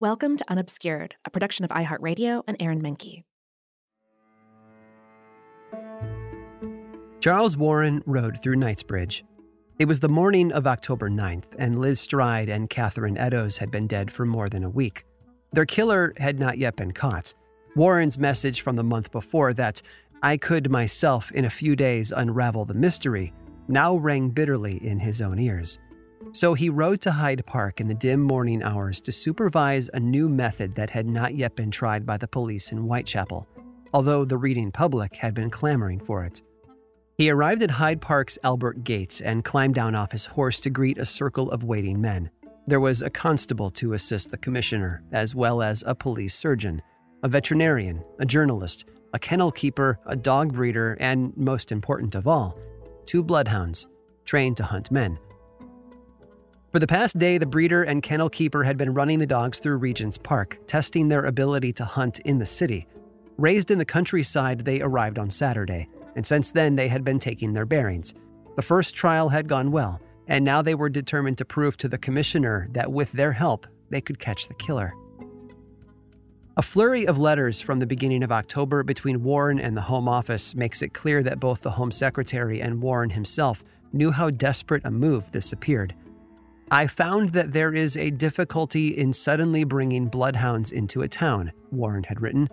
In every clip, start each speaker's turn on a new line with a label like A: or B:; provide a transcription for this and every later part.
A: Welcome to Unobscured, a production of iHeartRadio and Aaron Mahnke.
B: Charles Warren rode through Knightsbridge. It was the morning of October 9th, and Liz Stride and Catherine Eddowes had been dead for more than a week. Their killer had not yet been caught. Warren's message from the month before that I could myself in a few days unravel the mystery now rang bitterly in his own ears. So he rode to Hyde Park in the dim morning hours to supervise a new method that had not yet been tried by the police in Whitechapel, although the reading public had been clamoring for it. He arrived at Hyde Park's Albert Gates and climbed down off his horse to greet a circle of waiting men. There was a constable to assist the commissioner, as well as a police surgeon, a veterinarian, a journalist, a kennel keeper, a dog breeder, and, most important of all, two bloodhounds trained to hunt men. For the past day, the breeder and kennel keeper had been running the dogs through Regent's Park, testing their ability to hunt in the city. Raised in the countryside, they arrived on Saturday, and since then they had been taking their bearings. The first trial had gone well, and now they were determined to prove to the commissioner that with their help, they could catch the killer. A flurry of letters from the beginning of October between Warren and the Home Office makes it clear that both the Home Secretary and Warren himself knew how desperate a move this appeared. I found that there is a difficulty in suddenly bringing bloodhounds into a town, Warren had written,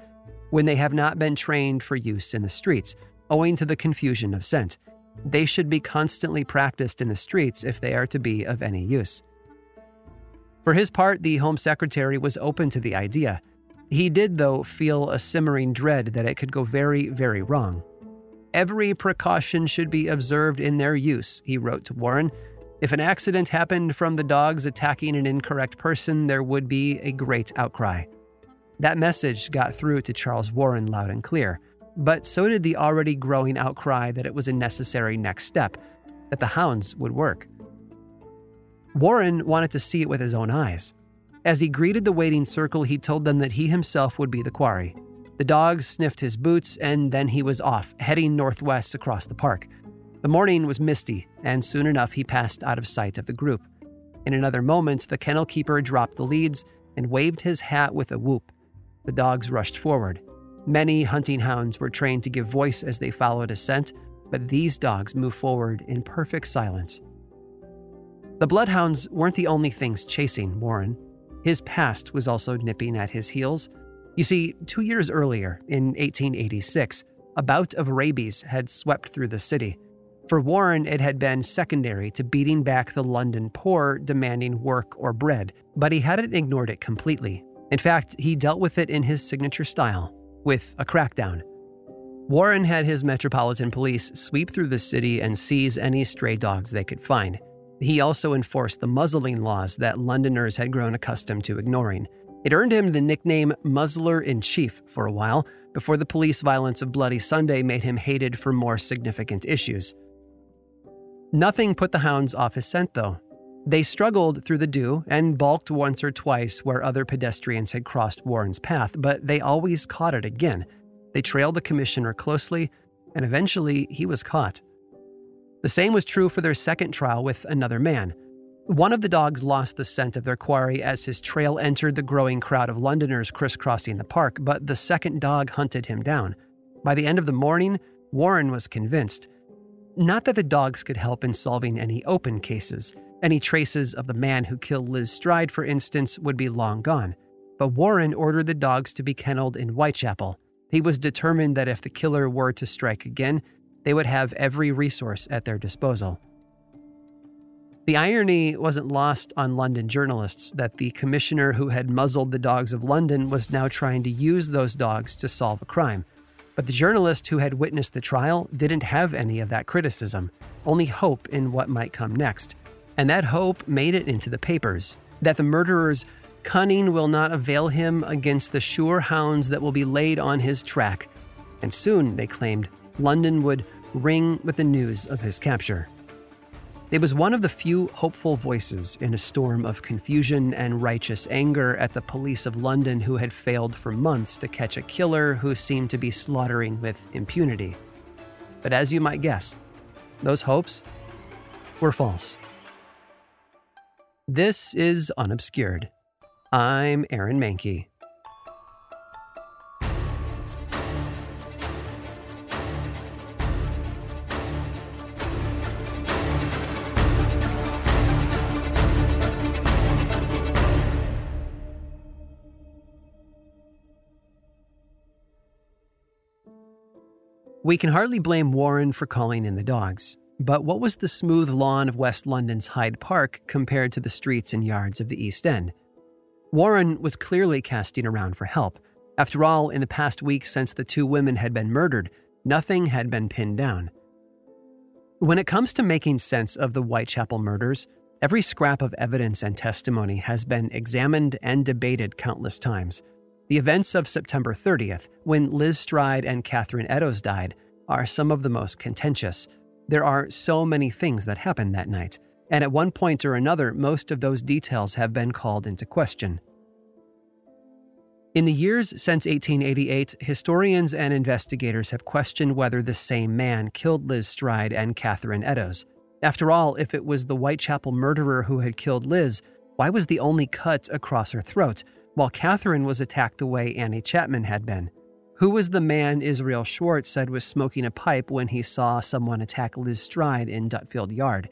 B: when they have not been trained for use in the streets, owing to the confusion of scent. They should be constantly practiced in the streets if they are to be of any use. For his part, the Home Secretary was open to the idea. He did, though, feel a simmering dread that it could go very, very wrong. Every precaution should be observed in their use, he wrote to Warren. If an accident happened from the dogs attacking an incorrect person, there would be a great outcry. That message got through to Charles Warren loud and clear, but so did the already growing outcry that it was a necessary next step, that the hounds would work. Warren wanted to see it with his own eyes. As he greeted the waiting circle, he told them that he himself would be the quarry. The dogs sniffed his boots, and then he was off, heading northwest across the park. The morning was misty, and soon enough he passed out of sight of the group. In another moment, the kennel keeper dropped the leads and waved his hat with a whoop. The dogs rushed forward. Many hunting hounds were trained to give voice as they followed a scent, but these dogs moved forward in perfect silence. The bloodhounds weren't the only things chasing Warren. His past was also nipping at his heels. You see, two years earlier, in 1886, a bout of rabies had swept through the city. For Warren, it had been secondary to beating back the London poor demanding work or bread, but he hadn't ignored it completely. In fact, he dealt with it in his signature style, with a crackdown. Warren had his Metropolitan Police sweep through the city and seize any stray dogs they could find. He also enforced the muzzling laws that Londoners had grown accustomed to ignoring. It earned him the nickname Muzzler in Chief for a while, before the police violence of Bloody Sunday made him hated for more significant issues. Nothing put the hounds off his scent, though. They struggled through the dew and balked once or twice where other pedestrians had crossed Warren's path, but they always caught it again. They trailed the commissioner closely, and eventually he was caught. The same was true for their second trial with another man. One of the dogs lost the scent of their quarry as his trail entered the growing crowd of Londoners crisscrossing the park, but the second dog hunted him down. By the end of the morning, Warren was convinced not that the dogs could help in solving any open cases. Any traces of the man who killed Liz Stride, for instance, would be long gone. But Warren ordered the dogs to be kenneled in Whitechapel. He was determined that if the killer were to strike again, they would have every resource at their disposal. The irony wasn't lost on London journalists that the commissioner who had muzzled the dogs of London was now trying to use those dogs to solve a crime. But the journalist who had witnessed the trial didn't have any of that criticism, only hope in what might come next. And that hope made it into the papers that the murderers cunning will not avail him against the sure hounds that will be laid on his track. And soon, they claimed, London would ring with the news of his capture. It was one of the few hopeful voices in a storm of confusion and righteous anger at the police of London who had failed for months to catch a killer who seemed to be slaughtering with impunity. But as you might guess, those hopes were false. This is Unobscured. I'm Aaron Mahnke. We can hardly blame Warren for calling in the dogs. But what was the smooth lawn of West London's Hyde Park compared to the streets and yards of the East End? Warren was clearly casting around for help. After all, in the past week since the two women had been murdered, nothing had been pinned down. When it comes to making sense of the Whitechapel murders, every scrap of evidence and testimony has been examined and debated countless times. The events of September 30th, when Liz Stride and Catherine Eddowes died, are some of the most contentious. There are so many things that happened that night, and at one point or another, most of those details have been called into question. In the years since 1888, historians and investigators have questioned whether the same man killed Liz Stride and Catherine Eddowes. After all, if it was the Whitechapel murderer who had killed Liz, why was the only cut across her throat? While Catherine was attacked the way Annie Chapman had been. Who was the man Israel Schwartz said was smoking a pipe when he saw someone attack Liz Stride in Dutfield Yard?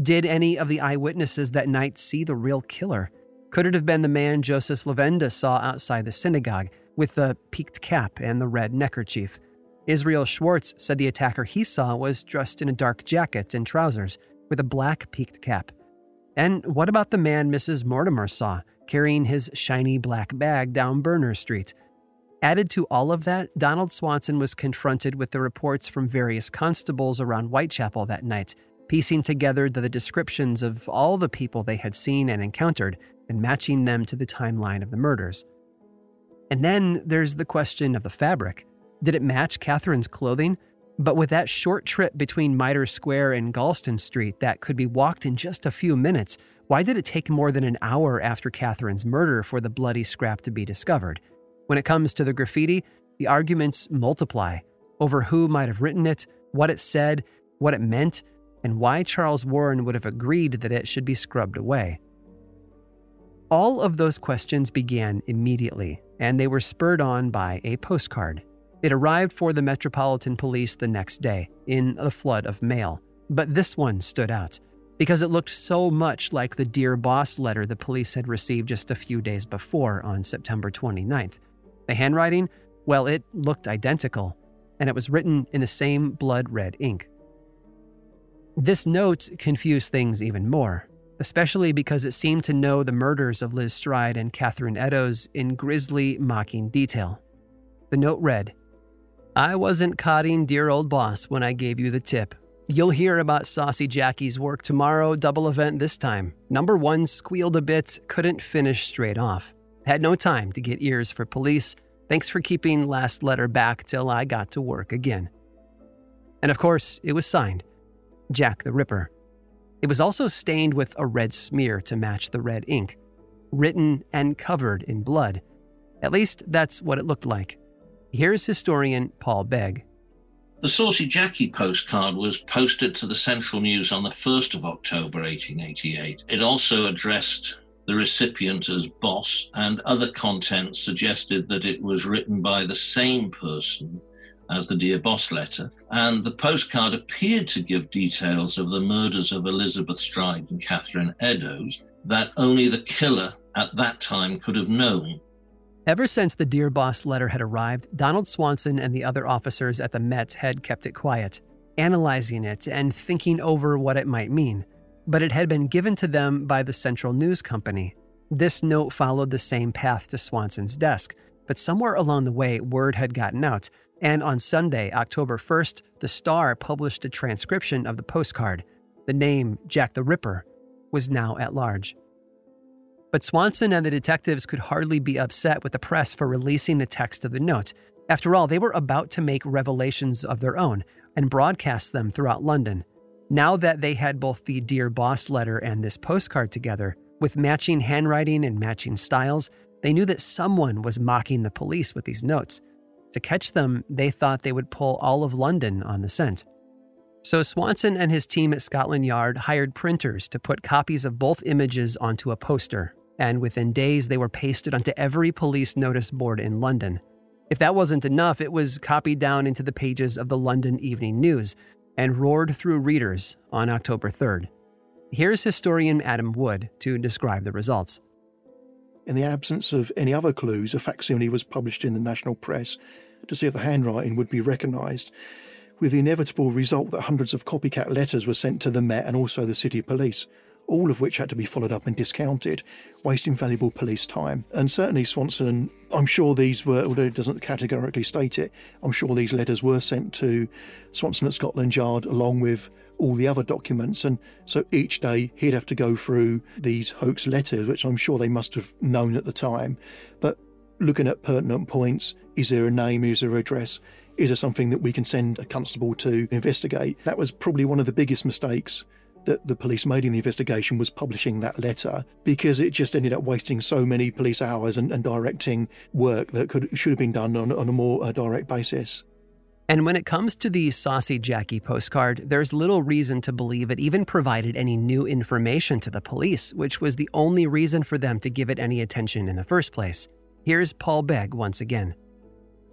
B: Did any of the eyewitnesses that night see the real killer? Could it have been the man Joseph Lawende saw outside the synagogue with the peaked cap and the red neckerchief? Israel Schwartz said the attacker he saw was dressed in a dark jacket and trousers with a black peaked cap. And what about the man Mrs. Mortimer saw? Carrying his shiny black bag down Berners Street. Added to all of that, Donald Swanson was confronted with the reports from various constables around Whitechapel that night, piecing together the descriptions of all the people they had seen and encountered and matching them to the timeline of the murders. And then there's the question of the fabric. Did it match Catherine's clothing? But with that short trip between Mitre Square and Goulston Street that could be walked in just a few minutes, why did it take more than an hour after Catherine's murder for the bloody scrap to be discovered? When it comes to the graffiti, the arguments multiply over who might have written it, what it said, what it meant, and why Charles Warren would have agreed that it should be scrubbed away. All of those questions began immediately, and they were spurred on by a postcard. It arrived for the Metropolitan Police the next day in a flood of mail, but this one stood out because it looked so much like the Dear Boss letter the police had received just a few days before on September 29th. The handwriting, well, it looked identical, and it was written in the same blood red ink. This note confused things even more, especially because it seemed to know the murders of Liz Stride and Catherine Eddowes in grisly, mocking detail. The note read I wasn't codding dear old boss when I gave you the tip. You'll hear about Saucy Jacky's work tomorrow, double event this time. Number one squealed a bit, couldn't finish straight off. Had no time to get ears for police. Thanks for keeping last letter back till I got to work again. And of course, it was signed Jack the Ripper. It was also stained with a red smear to match the red ink, written and covered in blood. At least that's what it looked like. Here's historian Paul Begg.
C: The Saucy Jacky postcard was posted to the Central News on the 1st of October 1888. It also addressed the recipient as boss, and other content suggested that it was written by the same person as the Dear Boss letter. And the postcard appeared to give details of the murders of Elizabeth Stride and Catherine Eddowes that only the killer at that time could have known.
B: Ever since the Dear Boss letter had arrived, Donald Swanson and the other officers at the Met had kept it quiet, analyzing it and thinking over what it might mean. But it had been given to them by the Central News Company. This note followed the same path to Swanson's desk, but somewhere along the way, word had gotten out, and on Sunday, October 1st, the Star published a transcription of the postcard. The name, Jack the Ripper, was now at large. But Swanson and the detectives could hardly be upset with the press for releasing the text of the notes. After all, they were about to make revelations of their own and broadcast them throughout London. Now that they had both the Dear Boss letter and this postcard together, with matching handwriting and matching styles, they knew that someone was mocking the police with these notes. To catch them, they thought they would pull all of London on the scent. So Swanson and his team at Scotland Yard hired printers to put copies of both images onto a poster, and within days they were pasted onto every police notice board in London. If that wasn't enough, it was copied down into the pages of the London Evening News and roared through readers on October 3rd. Here's historian Adam Wood to describe the results.
D: In the absence of any other clues, a facsimile was published in the national press to see if the handwriting would be recognised, with the inevitable result that hundreds of copycat letters were sent to the Met and also the City Police all of which had to be followed up and discounted, wasting valuable police time. And certainly Swanson, I'm sure these were, although it doesn't categorically state it, I'm sure these letters were sent to Swanson at Scotland Yard along with all the other documents. And so each day he'd have to go through these hoax letters, which I'm sure they must have known at the time. But looking at pertinent points, is there a name, is there an address? Is there something that we can send a constable to investigate? That was probably one of the biggest mistakes that the police made in the investigation was publishing that letter because it just ended up wasting so many police hours and, and directing work that could should have been done on, on a more uh, direct basis.
B: And when it comes to the Saucy Jacky postcard, there's little reason to believe it even provided any new information to the police, which was the only reason for them to give it any attention in the first place. Here's Paul Begg once again.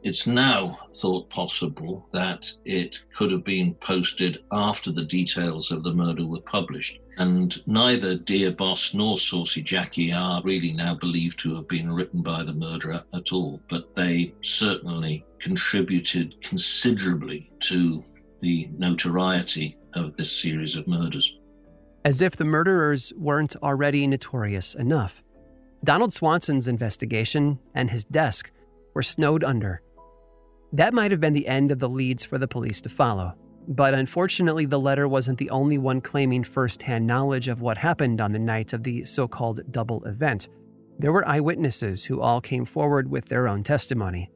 C: It's now thought possible that it could have been posted after the details of the murder were published. And neither Dear Boss nor Saucy Jacky are really now believed to have been written by the murderer at all, but they certainly contributed considerably to the notoriety of this series of murders.
B: As if the murderers weren't already notorious enough. Donald Swanson's investigation and his desk were snowed under that might have been the end of the leads for the police to follow. But unfortunately, the letter wasn't the only one claiming first hand knowledge of what happened on the night of the so called double event. There were eyewitnesses who all came forward with their own testimony.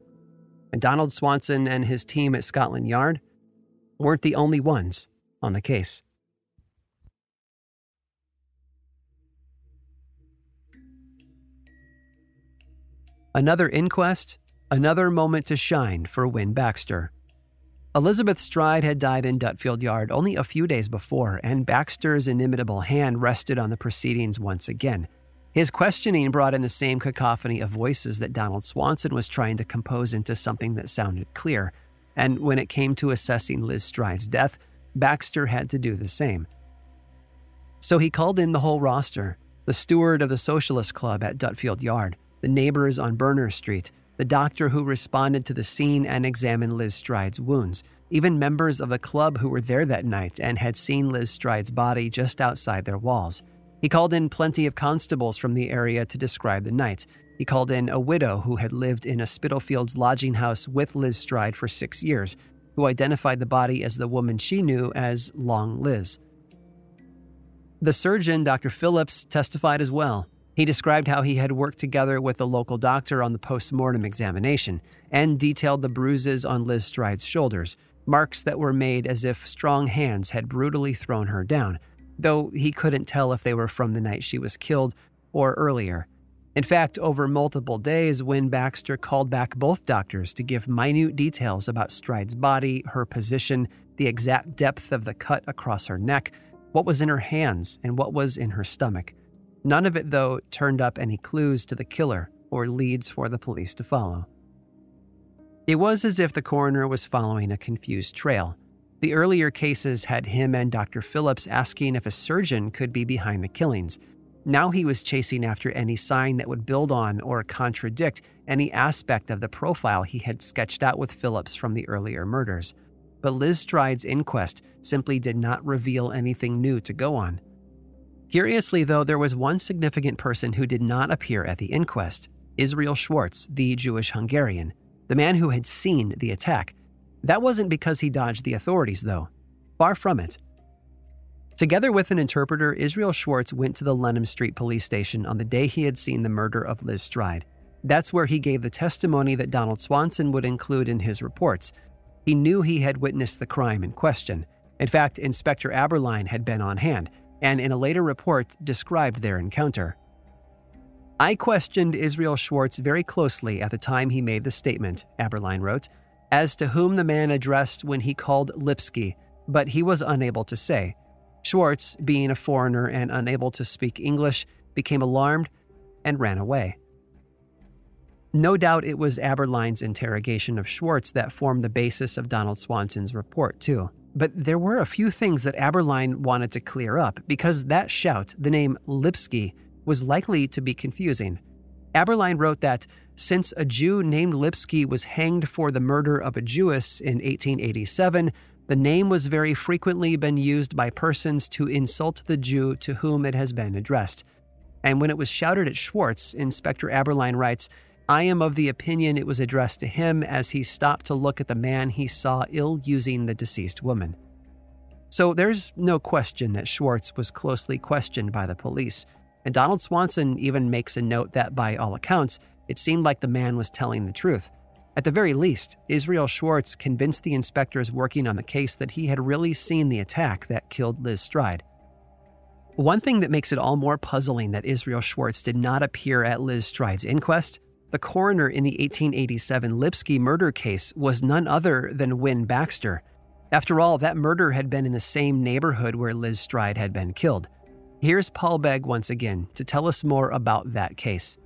B: And Donald Swanson and his team at Scotland Yard weren't the only ones on the case. Another inquest Another moment to shine for Wynne Baxter. Elizabeth Stride had died in Dutfield Yard only a few days before, and Baxter's inimitable hand rested on the proceedings once again. His questioning brought in the same cacophony of voices that Donald Swanson was trying to compose into something that sounded clear. And when it came to assessing Liz Stride's death, Baxter had to do the same. So he called in the whole roster the steward of the Socialist Club at Dutfield Yard, the neighbors on Berners Street, the doctor who responded to the scene and examined Liz Stride's wounds, even members of the club who were there that night and had seen Liz Stride's body just outside their walls. He called in plenty of constables from the area to describe the night. He called in a widow who had lived in a Spitalfields lodging house with Liz Stride for six years, who identified the body as the woman she knew as Long Liz. The surgeon, Dr. Phillips, testified as well. He described how he had worked together with a local doctor on the post mortem examination and detailed the bruises on Liz Stride's shoulders, marks that were made as if strong hands had brutally thrown her down, though he couldn't tell if they were from the night she was killed or earlier. In fact, over multiple days, Wynne Baxter called back both doctors to give minute details about Stride's body, her position, the exact depth of the cut across her neck, what was in her hands, and what was in her stomach. None of it, though, turned up any clues to the killer or leads for the police to follow. It was as if the coroner was following a confused trail. The earlier cases had him and Dr. Phillips asking if a surgeon could be behind the killings. Now he was chasing after any sign that would build on or contradict any aspect of the profile he had sketched out with Phillips from the earlier murders. But Liz Stride's inquest simply did not reveal anything new to go on. Curiously, though, there was one significant person who did not appear at the inquest Israel Schwartz, the Jewish Hungarian, the man who had seen the attack. That wasn't because he dodged the authorities, though. Far from it. Together with an interpreter, Israel Schwartz went to the Leman Street police station on the day he had seen the murder of Liz Stride. That's where he gave the testimony that Donald Swanson would include in his reports. He knew he had witnessed the crime in question. In fact, Inspector Abberline had been on hand, and in a later report described their encounter. I questioned Israel Schwartz very closely at the time he made the statement, Abberline wrote, as to whom the man addressed when he called Lipsky, but he was unable to say. Schwartz, being a foreigner and unable to speak English, became alarmed and ran away. No doubt it was Abberline's interrogation of Schwartz that formed the basis of Donald Swanson's report, too. But there were a few things that Abberline wanted to clear up because that shout, the name Lipsky, was likely to be confusing. Abberline wrote that since a Jew named Lipsky was hanged for the murder of a Jewess in 1887, the name was very frequently been used by persons to insult the Jew to whom it has been addressed. And when it was shouted at Schwartz, Inspector Abberline writes, I am of the opinion it was addressed to him as he stopped to look at the man he saw ill using the deceased woman. So there's no question that Schwartz was closely questioned by the police, and Donald Swanson even makes a note that, by all accounts, it seemed like the man was telling the truth. At the very least, Israel Schwartz convinced the inspectors working on the case that he had really seen the attack that killed Liz Stride. One thing that makes it all more puzzling that Israel Schwartz did not appear at Liz Stride's inquest the coroner in the 1887 Lipsky murder case was none other than Wynne Baxter. After all, that murder had been in the same neighborhood where Liz Stride had been killed. Here's Paul Begg once again to tell us more about that case.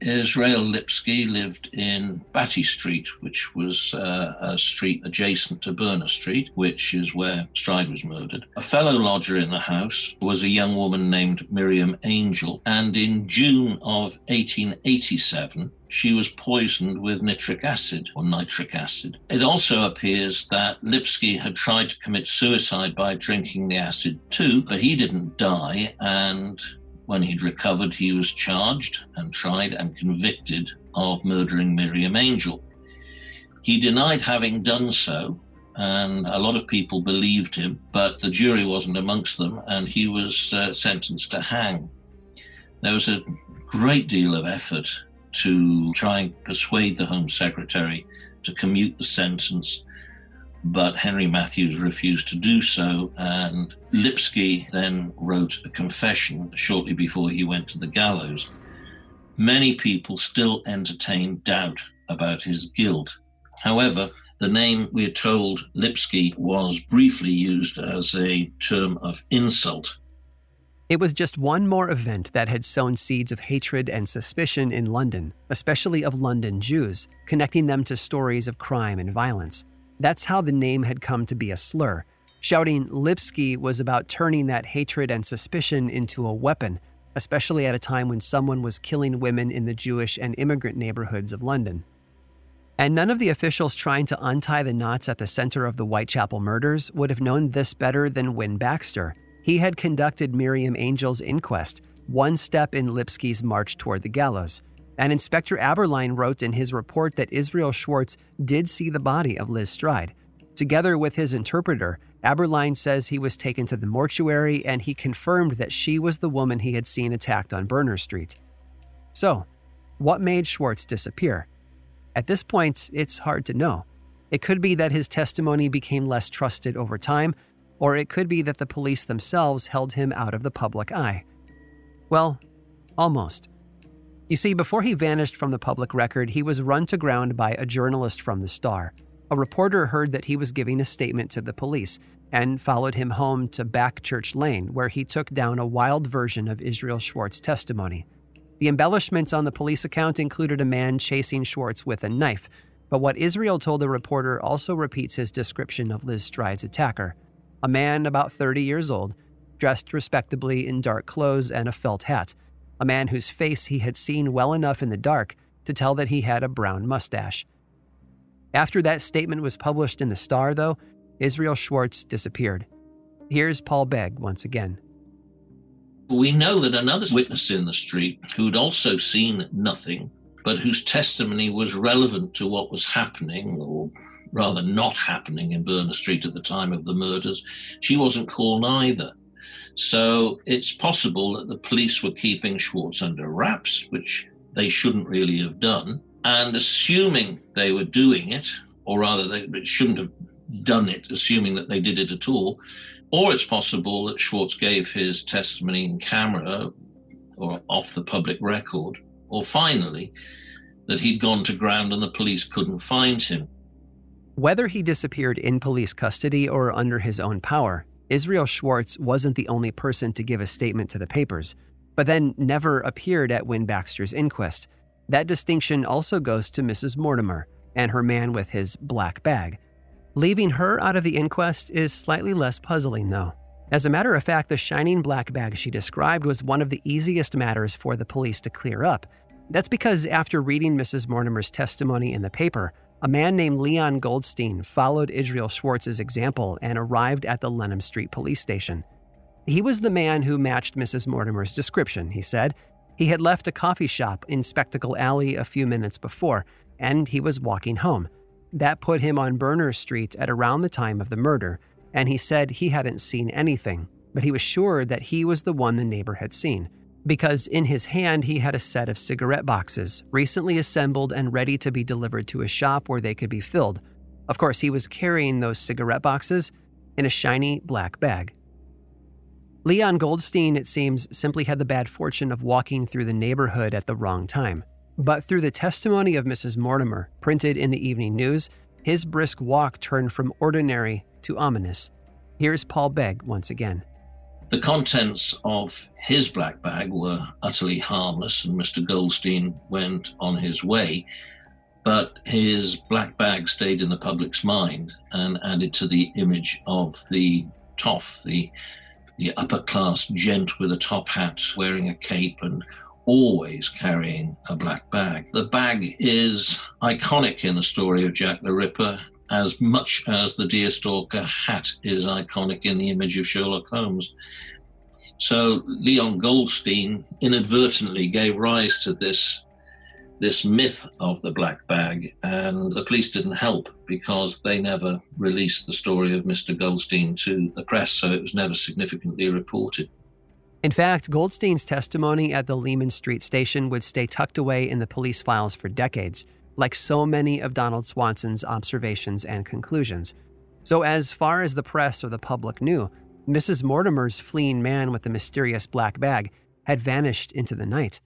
C: Israel Lipsky lived in Batty Street, which was uh, a street adjacent to Berner Street, which is where Stride was murdered. A fellow lodger in the house was a young woman named Miriam Angel, and in June of 1887, she was poisoned with nitric acid or nitric acid. It also appears that Lipsky had tried to commit suicide by drinking the acid too, but he didn't die, and when he'd recovered, he was charged and tried and convicted of murdering Miriam Angel. He denied having done so, and a lot of people believed him, but the jury wasn't amongst them, and he was uh, sentenced to hang. There was a great deal of effort to try and persuade the Home Secretary to commute the sentence but Henry Matthews refused to do so. And Lipsky then wrote a confession shortly before he went to the gallows. Many people still entertain doubt about his guilt. However, the name, we are told, Lipsky, was briefly used as a term of insult.
B: It was just one more event that had sown seeds of hatred and suspicion in London, especially of London Jews, connecting them to stories of crime and violence. That's how the name had come to be a slur. Shouting Lipsky was about turning that hatred and suspicion into a weapon, especially at a time when someone was killing women in the Jewish and immigrant neighborhoods of London. And none of the officials trying to untie the knots at the center of the Whitechapel murders would have known this better than Wynne Baxter. He had conducted Miriam Angel's inquest, one step in Lipsky's march toward the gallows. And Inspector Abberline wrote in his report that Israel Schwartz did see the body of Liz Stride. Together with his interpreter, Abberline says he was taken to the mortuary and he confirmed that she was the woman he had seen attacked on Berner Street. So, what made Schwartz disappear? At this point, it's hard to know. It could be that his testimony became less trusted over time, or it could be that the police themselves held him out of the public eye. Well, almost. You see, before he vanished from the public record, he was run to ground by a journalist from the Star. A reporter heard that he was giving a statement to the police and followed him home to Backchurch Lane, where he took down a wild version of Israel Schwartz's testimony. The embellishments on the police account included a man chasing Schwartz with a knife, but what Israel told the reporter also repeats his description of Liz Stride's attacker a man about 30 years old, dressed respectably in dark clothes and a felt hat a man whose face he had seen well enough in the dark to tell that he had a brown mustache. After that statement was published in the Star, though, Israel Schwartz disappeared. Here's Paul Begg once again.
C: We know that another witness in the street who'd also seen nothing but whose testimony was relevant to what was happening, or rather not happening, in Berners Street at the time of the murders, she wasn't called either. So it's possible that the police were keeping Schwartz under wraps, which they shouldn't really have done. And assuming they were doing it, or rather, they shouldn't have done it, assuming that they did it at all. Or it's possible that Schwartz gave his testimony in camera or off the public record. Or finally, that he'd gone to ground and the police couldn't find him.
B: Whether he disappeared in police custody or under his own power, Israel Schwartz wasn't the only person to give a statement to the papers, but then never appeared at Wynne Baxter's inquest. That distinction also goes to Mrs. Mortimer and her man with his black bag. Leaving her out of the inquest is slightly less puzzling, though. As a matter of fact, the shining black bag she described was one of the easiest matters for the police to clear up. That's because after reading Mrs. Mortimer's testimony in the paper, a man named Leon Goldstein followed Israel Schwartz's example and arrived at the Leman Street police station. He was the man who matched Mrs. Mortimer's description, he said. He had left a coffee shop in Spectacle Alley a few minutes before, and he was walking home. That put him on Berners Street at around the time of the murder, and he said he hadn't seen anything, but he was sure that he was the one the neighbor had seen because in his hand he had a set of cigarette boxes, recently assembled and ready to be delivered to a shop where they could be filled. Of course, he was carrying those cigarette boxes in a shiny black bag. Leon Goldstein, it seems, simply had the bad fortune of walking through the neighborhood at the wrong time. But through the testimony of Mrs. Mortimer, printed in the evening news, his brisk walk turned from ordinary to ominous. Here's Paul Begg once again.
C: The contents of his black bag were utterly harmless, and Mr. Goldstein went on his way. But his black bag stayed in the public's mind and added to the image of the toff, the, the upper class gent with a top hat, wearing a cape and always carrying a black bag. The bag is iconic in the story of Jack the Ripper as much as the deerstalker hat is iconic in the image of Sherlock Holmes. So Leon Goldstein inadvertently gave rise to this this myth of the black bag, and the police didn't help because they never released the story of Mr. Goldstein to the press, so it was never significantly reported.
B: In fact, Goldstein's testimony at the Leman Street station would stay tucked away in the police files for decades like so many of Donald Swanson's observations and conclusions. So, as far as the press or the public knew, Mrs. Mortimer's fleeing man with the mysterious black bag had vanished into the night.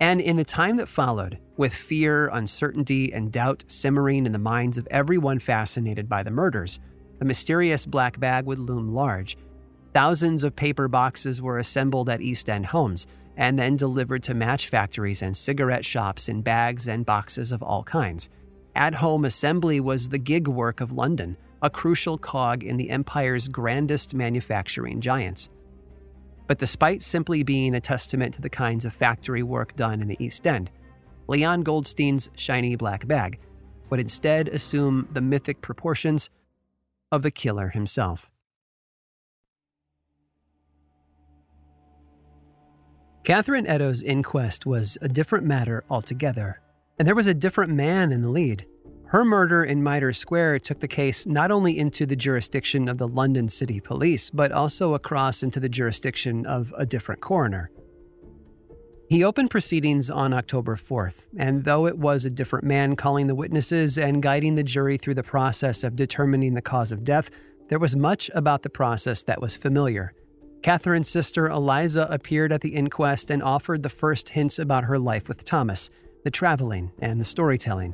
B: And in the time that followed, with fear, uncertainty, and doubt simmering in the minds of everyone fascinated by the murders, the mysterious black bag would loom large. Thousands of paper boxes were assembled at East End homes and then delivered to match factories and cigarette shops in bags and boxes of all kinds. At home assembly was the gig work of London, a crucial cog in the empire's grandest manufacturing giants. But despite simply being a testament to the kinds of factory work done in the East End, Leon Goldstein's shiny black bag would instead assume the mythic proportions of the killer himself. Catherine Eddowes' inquest was a different matter altogether, and there was a different man in the lead. Her murder in Mitre Square took the case not only into the jurisdiction of the London City Police, but also across into the jurisdiction of a different coroner. He opened proceedings on October 4th, and though it was a different man calling the witnesses and guiding the jury through the process of determining the cause of death, there was much about the process that was familiar Catherine's sister Eliza appeared at the inquest and offered the first hints about her life with Thomas, the traveling, and the storytelling.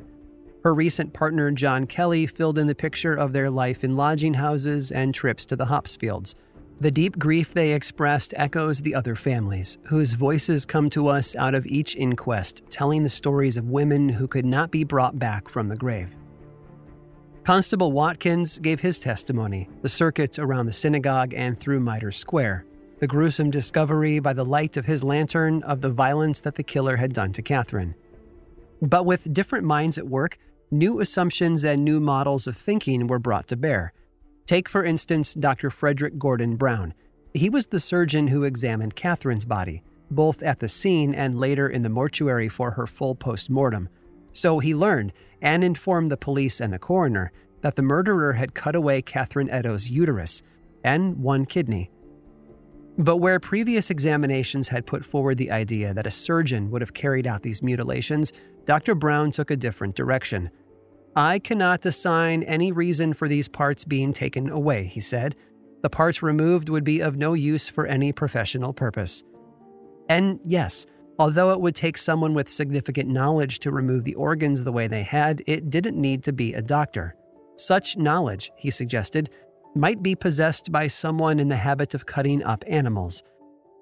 B: Her recent partner, John Kelly, filled in the picture of their life in lodging houses and trips to the hops fields. The deep grief they expressed echoes the other families, whose voices come to us out of each inquest, telling the stories of women who could not be brought back from the grave. Constable Watkins gave his testimony, the circuit around the synagogue and through Mitre Square, the gruesome discovery by the light of his lantern of the violence that the killer had done to Catherine. But with different minds at work, new assumptions and new models of thinking were brought to bear. Take, for instance, Dr. Frederick Gordon Brown. He was the surgeon who examined Catherine's body. both at the scene and later in the mortuary for her full post mortem. So he learned and informed the police and the coroner that the murderer had cut away Catherine Eddowes' uterus and one kidney. But where previous examinations had put forward the idea that a surgeon would have carried out these mutilations, Dr. Brown took a different direction. I cannot assign any reason for these parts being taken away, he said. The parts removed would be of no use for any professional purpose. And yes, although it would take someone with significant knowledge to remove the organs the way they had, it didn't need to be a doctor. Such knowledge, he suggested, might be possessed by someone in the habit of cutting up animals.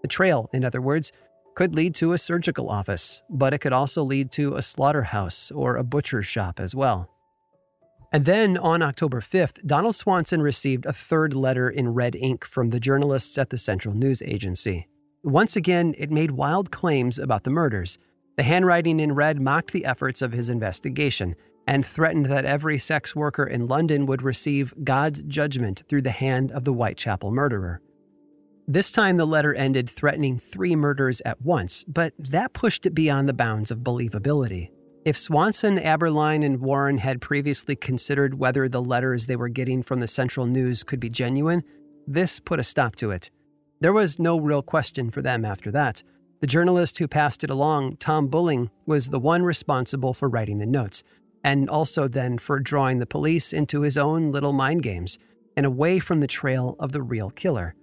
B: The trail, in other words, could lead to a surgical office, but it could also lead to a slaughterhouse or a butcher's shop as well. And then on October 5th, Donald Swanson received a third letter in red ink from the journalists at the Central News Agency. Once again, it made wild claims about the murders. The handwriting in red mocked the efforts of his investigation and threatened that every sex worker in London would receive God's judgment through the hand of the Whitechapel murderer. This time, the letter ended threatening three murders at once, but that pushed it beyond the bounds of believability. If Swanson, Abberline, and Warren had previously considered whether the letters they were getting from the Central News could be genuine, this put a stop to it. There was no real question for them after that. The journalist who passed it along, Tom Bulling, was the one responsible for writing the notes, and also then for drawing the police into his own little mind games and away from the trail of the real killer.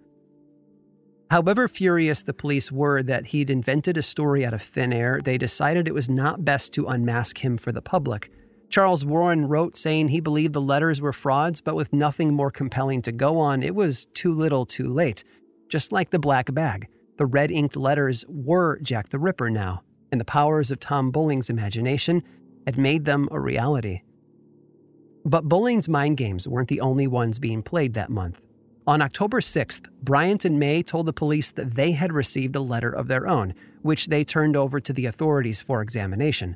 B: However furious the police were that he'd invented a story out of thin air, they decided it was not best to unmask him for the public. Charles Warren wrote saying he believed the letters were frauds, but with nothing more compelling to go on, it was too little too late. Just like the black bag, the red inked letters were Jack the Ripper now, and the powers of Tom Bulling's imagination had made them a reality. But Bulling's mind games weren't the only ones being played that month. On October 6th, Bryant and May told the police that they had received a letter of their own, which they turned over to the authorities for examination.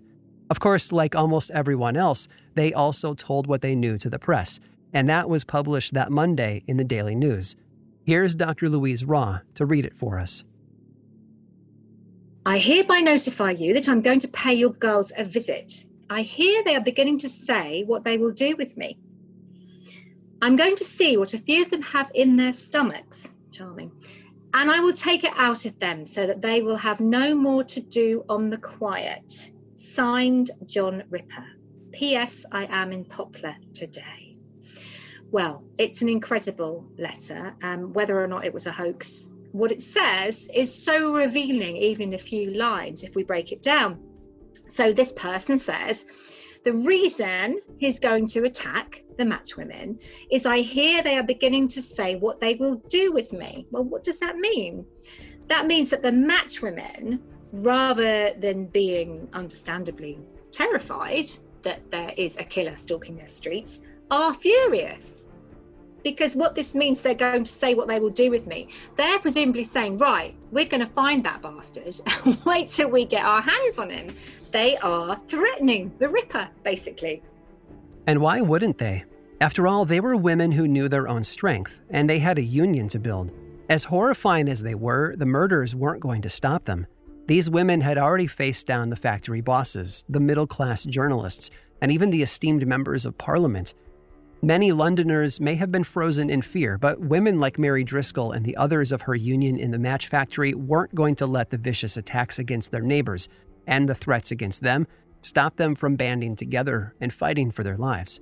B: Of course, like almost everyone else, they also told what they knew to the press, and that was published that Monday in the Daily News. Here's Dr. Louise Raw to read it for us.
E: I hereby notify you that I'm going to pay your girls a visit I hear they are beginning to say what they will do with me. I'm going to see what a few of them have in their stomachs. Charming. And I will take it out of them so that they will have no more to do on the quiet. Signed, John Ripper. P.S. I am in Poplar today. Well, it's an incredible letter. Um, whether or not it was a hoax, what it says is so revealing, even in a few lines, if we break it down. So this person says, the reason he's going to attack the match women is I hear they are beginning to say what they will do with me. Well, what does that mean? That means that the match women, rather than being understandably terrified that there is a killer stalking their streets, are furious because what this means they're going to say what they will do with me. They're presumably saying right we're going to find that bastard. Wait till we get our hands on him. They are threatening the ripper basically.
B: And why wouldn't they? After all they were women who knew their own strength and they had a union to build. As horrifying as they were the murders weren't going to stop them. These women had already faced down the factory bosses the middle class journalists and even the esteemed members of parliament Many Londoners may have been frozen in fear, but women like Mary Driscoll and the others of her union in the match factory weren't going to let the vicious attacks against their neighbors and the threats against them stop them from banding together and fighting for their lives.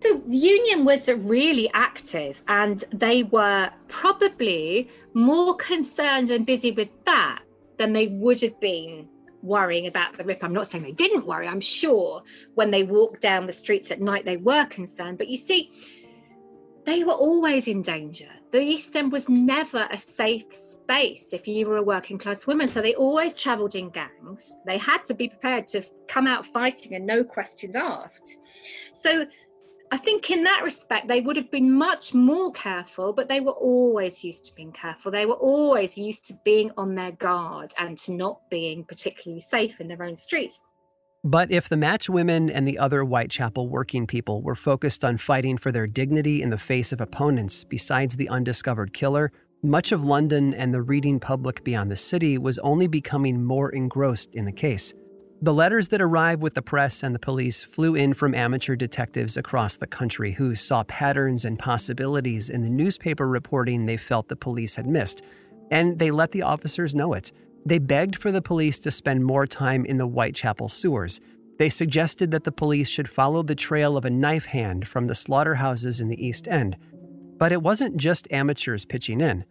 E: The union was really active and they were probably more concerned and busy with that than they would have been worrying about the rip. I'm not saying they didn't worry. I'm sure when they walked down the streets at night, they were concerned. But you see, they were always in danger. The East End was never a safe space if you were a working class woman. So they always travelled in gangs. They had to be prepared to come out fighting and no questions asked. So I think in that respect, they would have been much more careful, but they were always used to being careful. They were always used to being on their guard and to not being particularly safe in their own streets.
B: But if the match women and the other Whitechapel working people were focused on fighting for their dignity in the face of opponents besides the undiscovered killer, much of London and the reading public beyond the city was only becoming more engrossed in the case. The letters that arrived with the press and the police flew in from amateur detectives across the country who saw patterns and possibilities in the newspaper reporting they felt the police had missed, and they let the officers know it. They begged for the police to spend more time in the Whitechapel sewers. They suggested that the police should follow the trail of a knife hand from the slaughterhouses in the East End. But it wasn't just amateurs pitching in.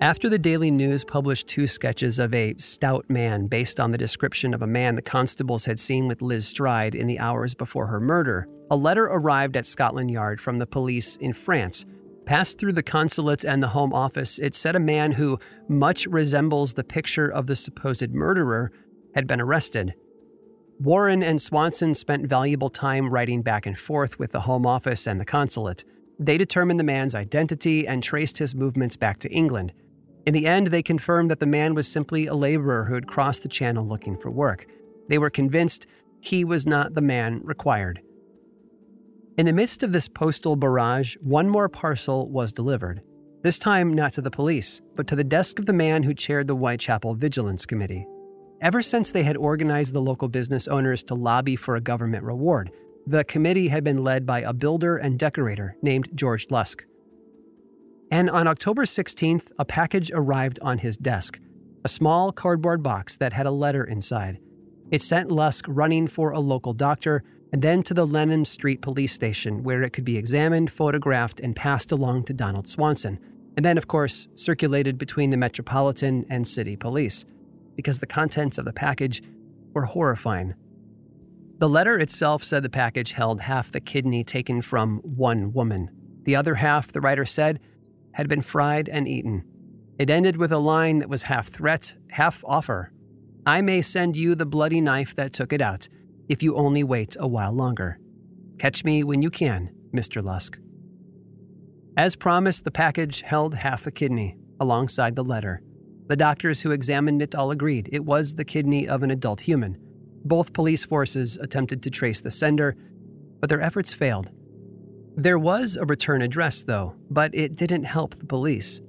B: After the Daily News published two sketches of a stout man based on the description of a man the constables had seen with Liz Stride in the hours before her murder, a letter arrived at Scotland Yard from the police in France. Passed through the consulate and the Home Office, it said a man who much resembles the picture of the supposed murderer had been arrested. Warren and Swanson spent valuable time writing back and forth with the Home Office and the consulate. They determined the man's identity and traced his movements back to England. In the end, they confirmed that the man was simply a laborer who had crossed the channel looking for work. They were convinced he was not the man required. In the midst of this postal barrage, one more parcel was delivered. This time, not to the police, but to the desk of the man who chaired the Whitechapel Vigilance Committee. Ever since they had organized the local business owners to lobby for a government reward, the committee had been led by a builder and decorator named George Lusk. And on October 16th, a package arrived on his desk a small cardboard box that had a letter inside. It sent Lusk running for a local doctor and then to the Leman Street police station where it could be examined, photographed, and passed along to Donald Swanson. And then, of course, circulated between the Metropolitan and City Police, because the contents of the package were horrifying. The letter itself said the package held half the kidney taken from one woman. The other half, the writer said, had been fried and eaten. It ended with a line that was half threat, half offer. I may send you the bloody knife that took it out, if you only wait a while longer. Catch me when you can, Mr. Lusk. As promised, the package held half a kidney, alongside the letter. The doctors who examined it all agreed it was the kidney of an adult human. Both police forces attempted to trace the sender, but their efforts failed. There was a return address, though, but it didn't help the police.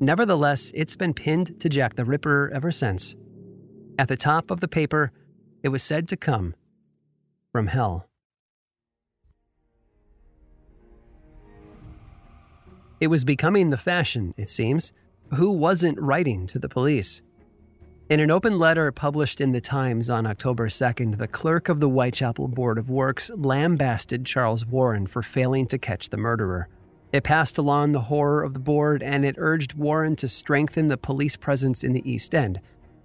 B: Nevertheless, it's been pinned to Jack the Ripper ever since. At the top of the paper, it was said to come from hell. It was becoming the fashion, it seems. Who wasn't writing to the police? In an open letter published in the Times on October 2nd, the clerk of the Whitechapel Board of Works lambasted Charles Warren for failing to catch the murderer. It passed along the horror of the board and it urged Warren to strengthen the police presence in the East End.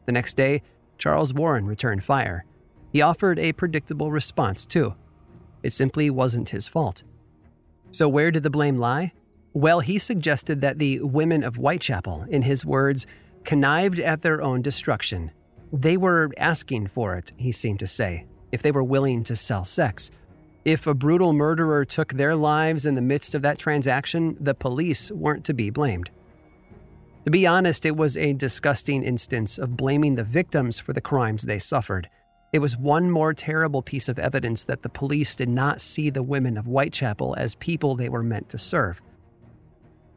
B: The next day, Charles Warren returned fire. He offered a predictable response, too. It simply wasn't his fault. So, where did the blame lie? Well, he suggested that the women of Whitechapel, in his words, connived at their own destruction. They were asking for it, he seemed to say, if they were willing to sell sex. If a brutal murderer took their lives in the midst of that transaction, the police weren't to be blamed. To be honest, it was a disgusting instance of blaming the victims for the crimes they suffered. It was one more terrible piece of evidence that the police did not see the women of Whitechapel as people they were meant to serve.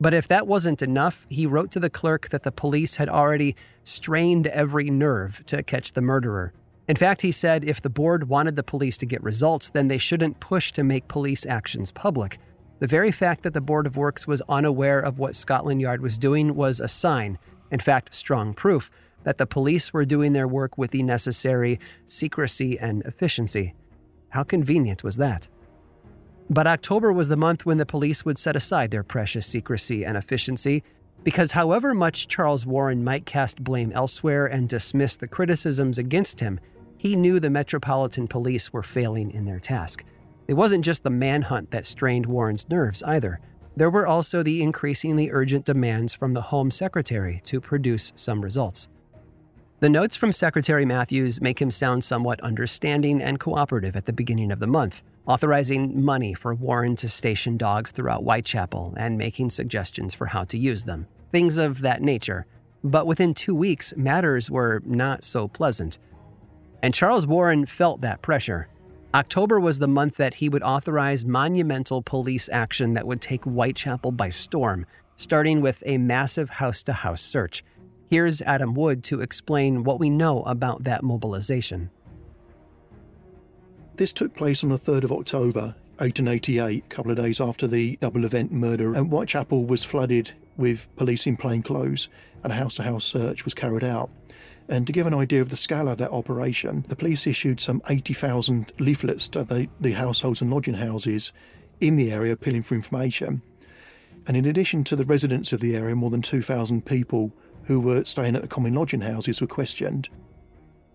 B: But if that wasn't enough, he wrote to the clerk that the police had already strained every nerve to catch the murderer. In fact, he said if the board wanted the police to get results, then they shouldn't push to make police actions public. The very fact that the Board of Works was unaware of what Scotland Yard was doing was a sign, in fact, strong proof, that the police were doing their work with the necessary secrecy and efficiency. How convenient was that? But October was the month when the police would set aside their precious secrecy and efficiency, because however much Charles Warren might cast blame elsewhere and dismiss the criticisms against him, he knew the Metropolitan Police were failing in their task. It wasn't just the manhunt that strained Warren's nerves either. There were also the increasingly urgent demands from the Home Secretary to produce some results. The notes from Secretary Matthews make him sound somewhat understanding and cooperative at the beginning of the month, authorizing money for Warren to station dogs throughout Whitechapel and making suggestions for how to use them. Things of that nature. But within two weeks, matters were not so pleasant. And Charles Warren felt that pressure. October was the month that he would authorize monumental police action that would take Whitechapel by storm. starting with a massive house to house search. Here's Adam Wood to explain what we know about that mobilization.
D: This took place on the 3rd of October, 1888, a couple of days after the double event murder, and Whitechapel was flooded with police in plainclothes, and a house to house search was carried out. And to give an idea of the scale of that operation, the police issued some 80,000 leaflets to the, the households and lodging houses in the area appealing for information. And in addition to the residents of the area, more than 2,000 people who were staying at the common lodging houses were questioned.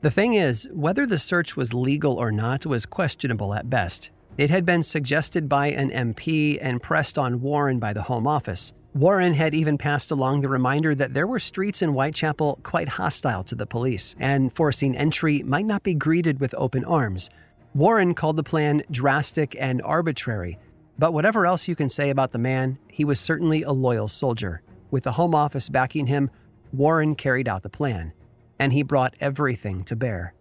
B: The thing is, whether the search was legal or not was questionable at best. It had been suggested by an MP and pressed on Warren by the Home Office. Warren had even passed along the reminder that there were streets in Whitechapel quite hostile to the police, and forcing entry might not be greeted with open arms. Warren called the plan drastic and arbitrary, but whatever else you can say about the man, he was certainly a loyal soldier. With the Home Office backing him, Warren carried out the plan, and he brought everything to bear.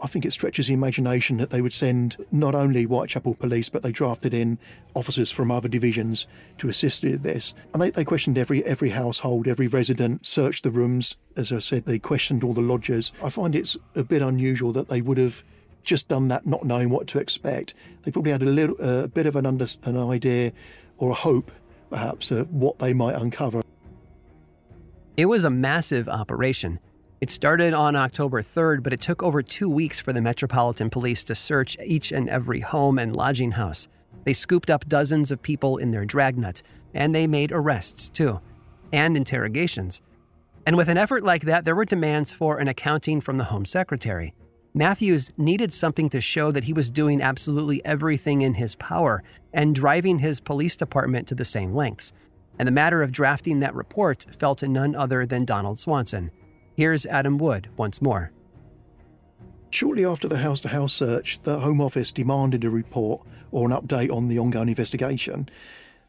D: I think it stretches the imagination that they would send not only Whitechapel police, but they drafted in officers from other divisions to assist with this. And they, they questioned every every household, every resident, searched the rooms. As I said, they questioned all the lodgers. I find it's a bit unusual that they would have just done that, not knowing what to expect. They probably had a little, a bit of an under, an idea or a hope, perhaps, of what they might uncover.
B: It was a massive operation. It started on October 3rd, but it took over two weeks for the Metropolitan Police to search each and every home and lodging house. They scooped up dozens of people in their dragnet, and they made arrests too, and interrogations. And with an effort like that, there were demands for an accounting from the Home Secretary. Matthews needed something to show that he was doing absolutely everything in his power and driving his police department to the same lengths. And the matter of drafting that report fell to none other than Donald Swanson. Here's Adam Wood once more.
D: Shortly after the house to house search, the Home Office demanded a report or an update on the ongoing investigation.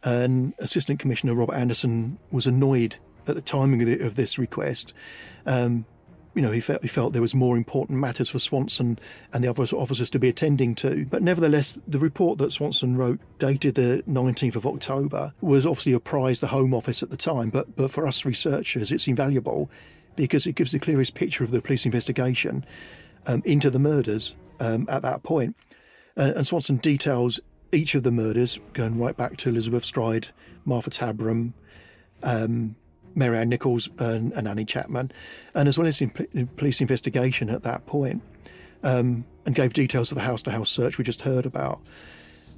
D: And Assistant Commissioner Robert Anderson was annoyed at the timing of, the, of this request. Um, you know, he felt, he felt there was more important matters for Swanson and the other officers to be attending to. But nevertheless, the report that Swanson wrote, dated the 19th of October, was obviously a prize the Home Office at the time. But, but for us researchers, it's invaluable because it gives the clearest picture of the police investigation um, into the murders um, at that point. Uh, and Swanson details each of the murders, going right back to Elizabeth Stride, Martha Tabram, um, Mary Ann Nichols, and, and, Annie Chapman, and as well as in police investigation at that point, um, and gave details of the house to house search we just heard about.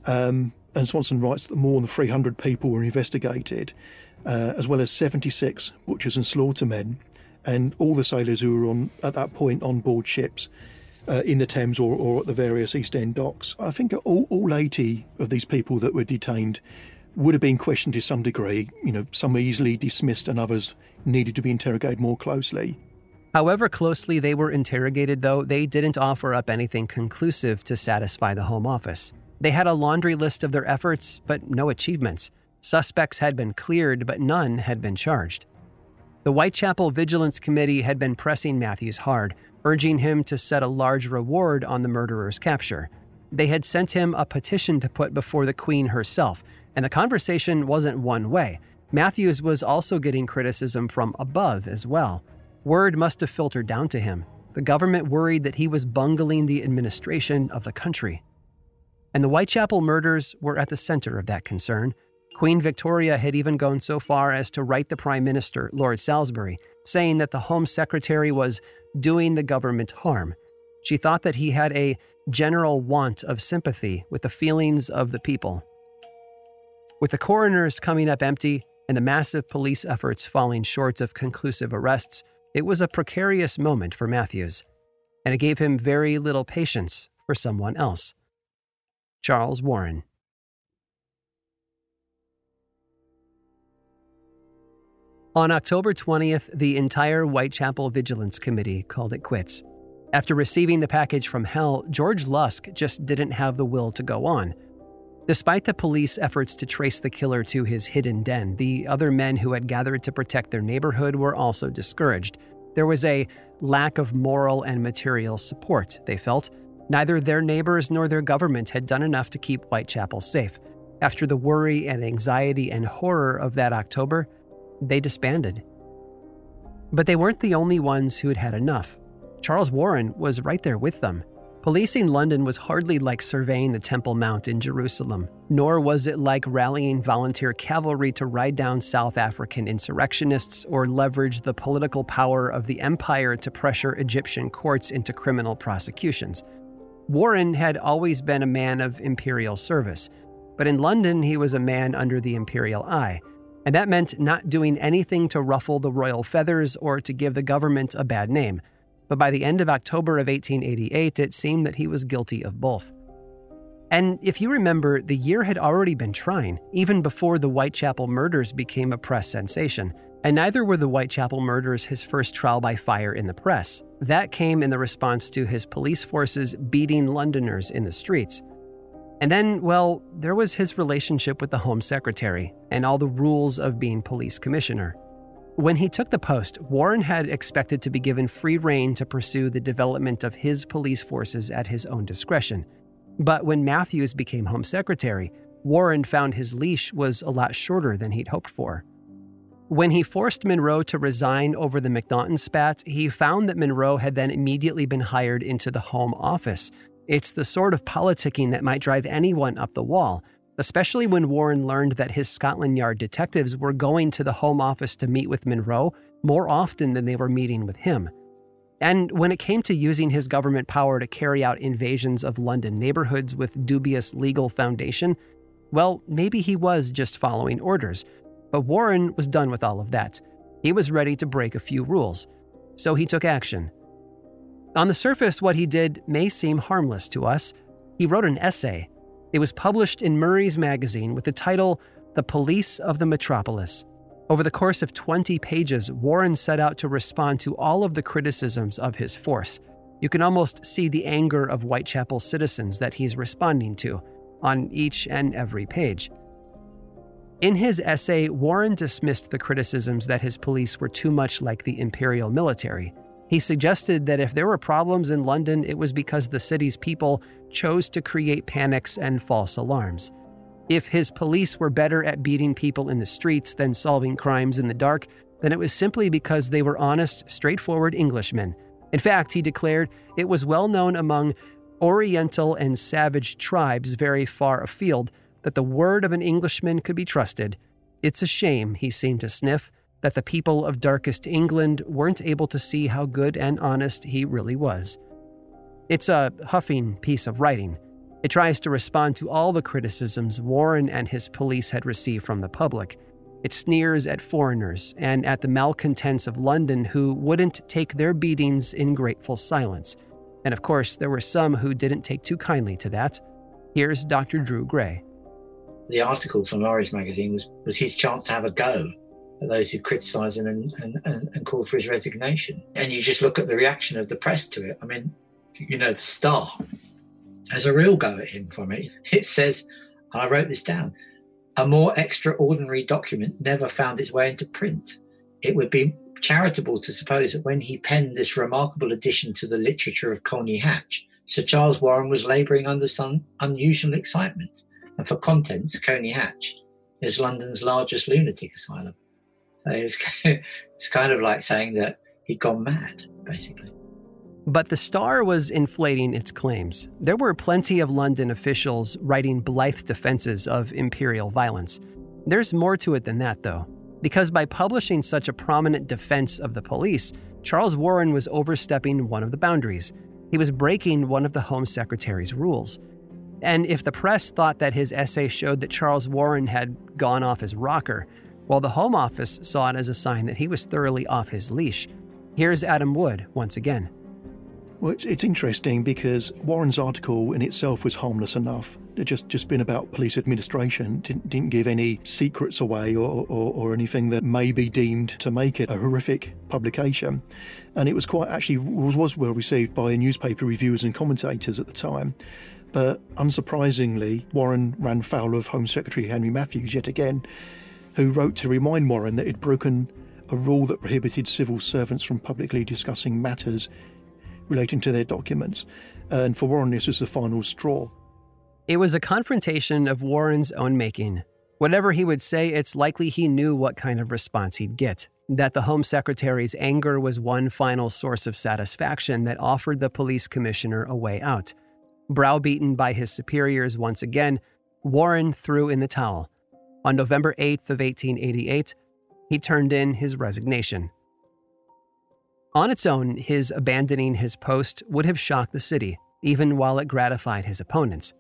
D: Um, and Swanson writes that more than 300 people were investigated, uh, as well as 76 butchers and slaughtermen, and all the sailors who were on at that point on board ships uh, in the Thames or, or, at the various East End docks. I think all, all 80 of these people that were detained would have been questioned to some degree. You know, some were easily dismissed and others needed to be interrogated more closely.
B: However closely they were interrogated, though, they didn't offer up anything conclusive to satisfy the Home Office. They had a laundry list of their efforts, but no achievements. Suspects had been cleared, but none had been charged. The Whitechapel Vigilance Committee had been pressing Matthews hard, urging him to set a large reward on the murderer's capture. They had sent him a petition to put before the Queen herself, and the conversation wasn't one way. Matthews was also getting criticism from above as well. Word must have filtered down to him. The government worried that he was bungling the administration of the country. And the Whitechapel murders were at the center of that concern. Queen Victoria had even gone so far as to write the Prime Minister, Lord Salisbury, saying that the Home Secretary was doing the government harm. She thought that he had a general want of sympathy with the feelings of the people. With the coroners coming up empty and the massive police efforts falling short of conclusive arrests, it was a precarious moment for Matthews, and it gave him very little patience for someone else. Charles Warren. On October 20th, the entire Whitechapel Vigilance Committee called it quits. After receiving the package from hell, George Lusk just didn't have the will to go on. Despite the police efforts to trace the killer to his hidden den, the other men who had gathered to protect their neighborhood were also discouraged. There was a lack of moral and material support, they felt. Neither their neighbors nor their government had done enough to keep Whitechapel safe. After the worry and anxiety and horror of that October, they disbanded. But they weren't the only ones who had had enough. Charles Warren was right there with them. Policing London was hardly like surveying the Temple Mount in Jerusalem, nor was it like rallying volunteer cavalry to ride down South African insurrectionists or leverage the political power of the empire to pressure Egyptian courts into criminal prosecutions. Warren had always been a man of imperial service, but in London he was a man under the imperial eye, and that meant not doing anything to ruffle the royal feathers or to give the government a bad name but by the end of October of 1888, it seemed that he was guilty of both. And if you remember, the year had already been trying, even before the Whitechapel murders became a press sensation. And neither were the Whitechapel murders his first trial by fire in the press. That came in the response to his police forces beating Londoners in the streets. And then, well, there was his relationship with the Home Secretary and all the rules of being police commissioner. When he took the post, Warren had expected to be given free rein to pursue the development of his police forces at his own discretion. But when Matthews became Home Secretary, Warren found his leash was a lot shorter than he'd hoped for. When he forced Monro to resign over the Macnaghten spat, he found that Monro had then immediately been hired into the Home Office. It's the sort of politicking that might drive anyone up the wall, especially when Warren learned that his Scotland Yard detectives were going to the Home Office to meet with Monro more often than they were meeting with him. And when it came to using his government power to carry out invasions of London neighborhoods with dubious legal foundation, well, maybe he was just following orders. But Warren was done with all of that. He was ready to break a few rules. So he took action. On the surface, what he did may seem harmless to us. He wrote an essay it was published in Murray's magazine with the title The Police of the Metropolis. Over the course of 20 pages, Warren set out to respond to all of the criticisms of his force. You can almost see the anger of Whitechapel citizens that he's responding to on each and every page. In his essay, Warren dismissed the criticisms that his police were too much like the imperial military. He suggested that if there were problems in London, it was because the city's people chose to create panics and false alarms. If his police were better at beating people in the streets than solving crimes in the dark, then it was simply because they were honest, straightforward Englishmen. In fact, he declared it was well known among Oriental and savage tribes very far afield that the word of an Englishman could be trusted. It's a shame, he seemed to sniff, that the people of darkest England weren't able to see how good and honest he really was. It's a huffing piece of writing. It tries to respond to all the criticisms Warren and his police had received from the public. It sneers at foreigners and at the malcontents of London who wouldn't take their beatings in grateful silence. And of course, there were some who didn't take too kindly to that. Here's Dr. Drew Gray.
F: The article from Murray's magazine was, was his chance to have a go those who criticise him and, and, and, call for his resignation. And you just look at the reaction of the press to it. I mean, you know, the Star has a real go at him from it. It says, and I wrote this down, a more extraordinary document never found its way into print. It would be charitable to suppose that when he penned this remarkable addition to the literature of Colney Hatch, Sir Charles Warren was labouring under some unusual excitement. And for contents, Colney Hatch is London's largest lunatic asylum. So it it's kind of like saying that he'd gone mad, basically.
B: But the Star was inflating its claims. There were plenty of London officials writing blithe defenses of imperial violence. There's more to it than that, though, because by publishing such a prominent defense of the police, Charles Warren was overstepping one of the boundaries. He was breaking one of the Home Secretary's rules. And if the press thought that his essay showed that Charles Warren had gone off his rocker, while the Home Office saw it as a sign that he was thoroughly off his leash. Here's Adam Wood once again.
D: Well, it's, it's interesting because Warren's article in itself was harmless enough. It just just been about police administration. Didn't, didn't give any secrets away or, or, or anything that may be deemed to make it a horrific publication. And it was quite actually was, was well received by newspaper reviewers and commentators at the time. But unsurprisingly, Warren ran foul of Home Secretary Henry Matthews yet again who wrote to remind Warren that he'd broken a rule that prohibited civil servants from publicly discussing matters relating to their documents. And for Warren, this was the final straw.
B: It was a confrontation of Warren's own making. Whatever he would say, it's likely he knew what kind of response he'd get. That the Home Secretary's anger was one final source of satisfaction that offered the police commissioner a way out. Browbeaten by his superiors once again, Warren threw in the towel. On November 8th of 1888, he turned in his resignation. On its own, his abandoning his post would have shocked the city, even while it gratified his opponents.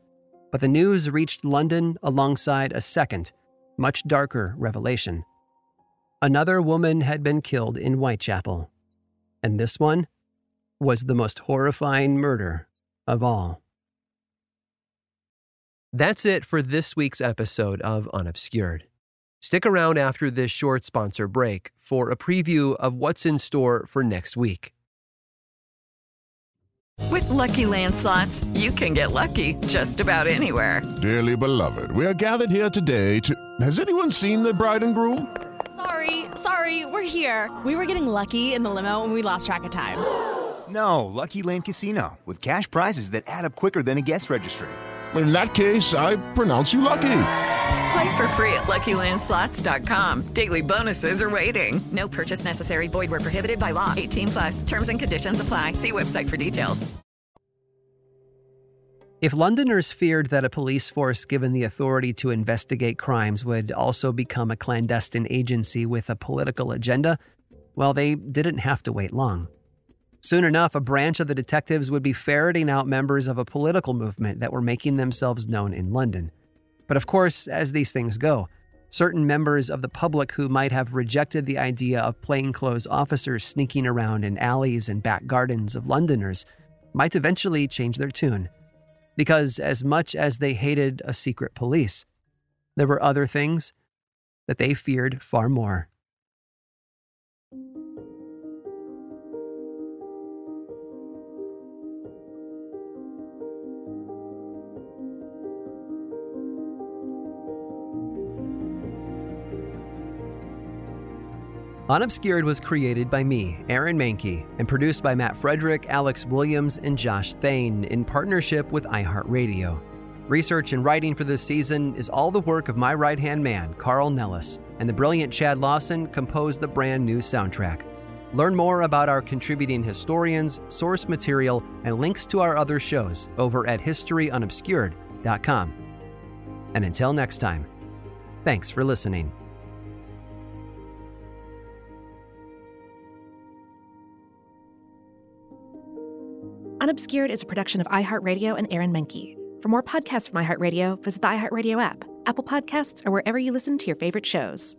B: But the news reached London alongside a second, much darker revelation. Another woman had been killed in Whitechapel, and this one was the most horrifying murder of all. That's it for this week's episode of Unobscured. Stick around after this short sponsor break for a preview of what's in store for next week.
G: With LuckyLandSlots, you can get lucky just about anywhere.
H: Dearly beloved, we are gathered here today to. Has anyone seen the bride and groom?
I: Sorry, sorry, we're here. We were getting lucky in the limo and we lost track of time.
J: No, Lucky Land Casino, with cash prizes that add up quicker than a guest registry.
H: In that case, I pronounce you lucky.
G: Play for free at LuckyLandSlots.com. Daily bonuses are waiting. No purchase necessary. Void were prohibited by law. 18 plus. Terms and conditions apply. See website for details.
B: If Londoners feared that a police force given the authority to investigate crimes would also become a clandestine agency with a political agenda, well, they didn't have to wait long. Soon enough, a branch of the detectives would be ferreting out members of a political movement that were making themselves known in London. But of course, as these things go, certain members of the public who might have rejected the idea of plainclothes officers sneaking around in alleys and back gardens of Londoners might eventually change their tune. Because as much as they hated a secret police, there were other things that they feared far more. Unobscured was created by me, Aaron Mahnke, and produced by Matt Frederick, Alex Williams, and Josh Thane in partnership with iHeartRadio. Research and writing for this season is all the work of my right hand man, Carl Nellis, and the brilliant Chad Lawson composed the brand new soundtrack. Learn more about our contributing historians, source material, and links to our other shows over at historyunobscured.com. And until next time, thanks for listening.
A: Unobscured is a production of iHeartRadio and Aaron Mahnke. For more podcasts from iHeartRadio, visit the iHeartRadio app, Apple Podcasts, or wherever you listen to your favorite shows.